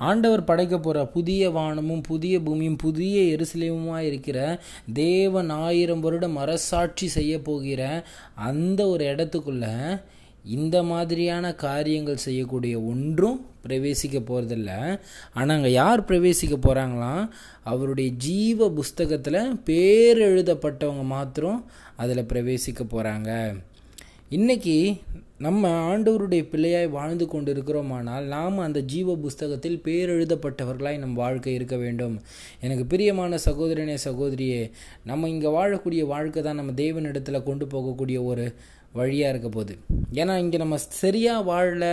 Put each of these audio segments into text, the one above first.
ஆண்டவர் படைக்க போகிற புதிய வானமும் புதிய பூமியும் புதிய எருசலேமுமாக இருக்கிற தேவன் ஆயிரம் வருடம் அரசாட்சி செய்ய போகிற அந்த ஒரு இடத்துக்குள்ள இந்த மாதிரியான காரியங்கள் செய்யக்கூடிய ஒன்றும் பிரவேசிக்க போகிறதில்ல ஆனால் அங்கே யார் பிரவேசிக்க போகிறாங்களாம் அவருடைய ஜீவ புஸ்தகத்தில் பேர் எழுதப்பட்டவங்க மாத்திரம் அதில் பிரவேசிக்க போகிறாங்க இன்னைக்கு நம்ம ஆண்டவருடைய பிள்ளையாய் வாழ்ந்து கொண்டு இருக்கிறோமானால் நாம் அந்த ஜீவ புஸ்தகத்தில் பேரெழுதப்பட்டவர்களாய் நம் வாழ்க்கை இருக்க வேண்டும். எனக்கு பிரியமான சகோதரனே சகோதரியே நம்ம இங்கே வாழக்கூடிய வாழ்க்கை தான் நம்ம தேவனிடத்தில் கொண்டு போகக்கூடிய ஒரு வழியாக இருக்க போகுது. ஏன்னா இங்கே நம்ம சரியாக வாழல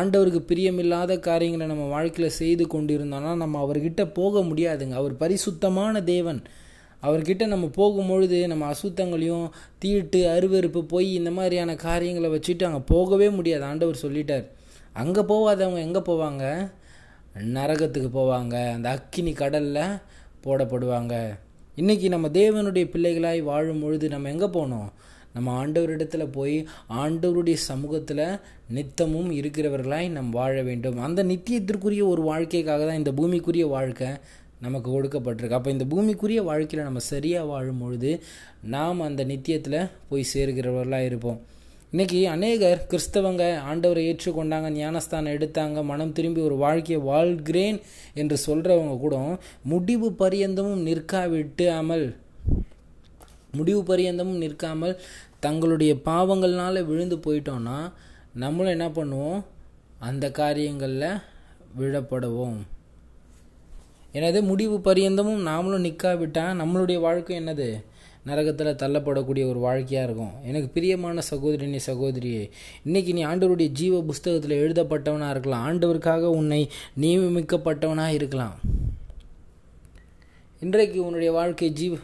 ஆண்டவருக்கு பிரியமில்லாத காரியங்களை நம்ம வாழ்க்கையில் செய்து கொண்டு இருந்தோம்னா நம்ம அவர்கிட்ட போக முடியாதுங்க. அவர் பரிசுத்தமான தேவன். அவர்கிட்ட நம்ம போகும்பொழுது நம்ம அசுத்தங்களையும் தீட்டு அருவறுப்பு பொய் இந்த மாதிரியான காரியங்களை வச்சுட்டு அங்கே போகவே முடியாது. ஆண்டவர் சொல்லிட்டார். அங்கே போகாதவங்க எங்கே போவாங்க? நரகத்துக்கு போவாங்க. அந்த அக்கினி கடலில் போடப்படுவாங்க. இன்றைக்கி நம்ம தேவனுடைய பிள்ளைகளாய் வாழும் பொழுது நம்ம எங்கே போனோம்? நம்ம ஆண்டவரிடத்தில் போய் ஆண்டவருடைய சமூகத்தில் நித்தமும் இருக்கிறவர்களாய் நம் வாழ வேண்டும். அந்த நித்தியத்திற்குரிய ஒரு வாழ்க்கைக்காக தான் இந்த பூமிக்குரிய வாழ்க்கை நமக்கு கொடுக்கப்பட்டிருக்கு அப்போ இந்த பூமிக்குரிய வாழ்க்கையில் நம்ம சரியாக வாழும்பொழுது நாம் அந்த நித்தியத்தில் போய் சேர்கிறவர்களாக இருப்போம். இன்றைக்கி அநேகர் கிறிஸ்தவங்க ஆண்டவரை ஏற்றுக்கொண்டாங்க ஞானஸ்தானம் எடுத்தாங்க மனம் திரும்பி ஒரு வாழ்க்கையை வாழ்கிறேன் என்று சொல்கிறவங்க கூட முடிவு பரியந்தமும் நிற்காவிட்டாமல் முடிவு பரியந்தமும் நிற்காமல் தங்களுடைய பாவங்கள்னால விழுந்து போயிட்டோன்னா நம்மளும் என்ன பண்ணுவோம்? அந்த காரியங்களில் விழப்படுவோம். எனது முடிவு பரியந்தமும் நாமளும் நிற்காவிட்டால் நம்மளுடைய வாழ்க்கை என்னது? நரகத்தில் தள்ளப்படக்கூடிய ஒரு வாழ்க்கையாக இருக்கும். எனக்கு பிரியமான சகோதரினி சகோதரியே இன்றைக்கி நீ ஆண்டவருடைய ஜீவ புஸ்தகத்தில் எழுதப்பட்டவனாக இருக்கலாம். ஆண்டவருக்காக உன்னை நியமிக்கப்பட்டவனாக இருக்கலாம். இன்றைக்கு உன்னுடைய வாழ்க்கை ஜீவ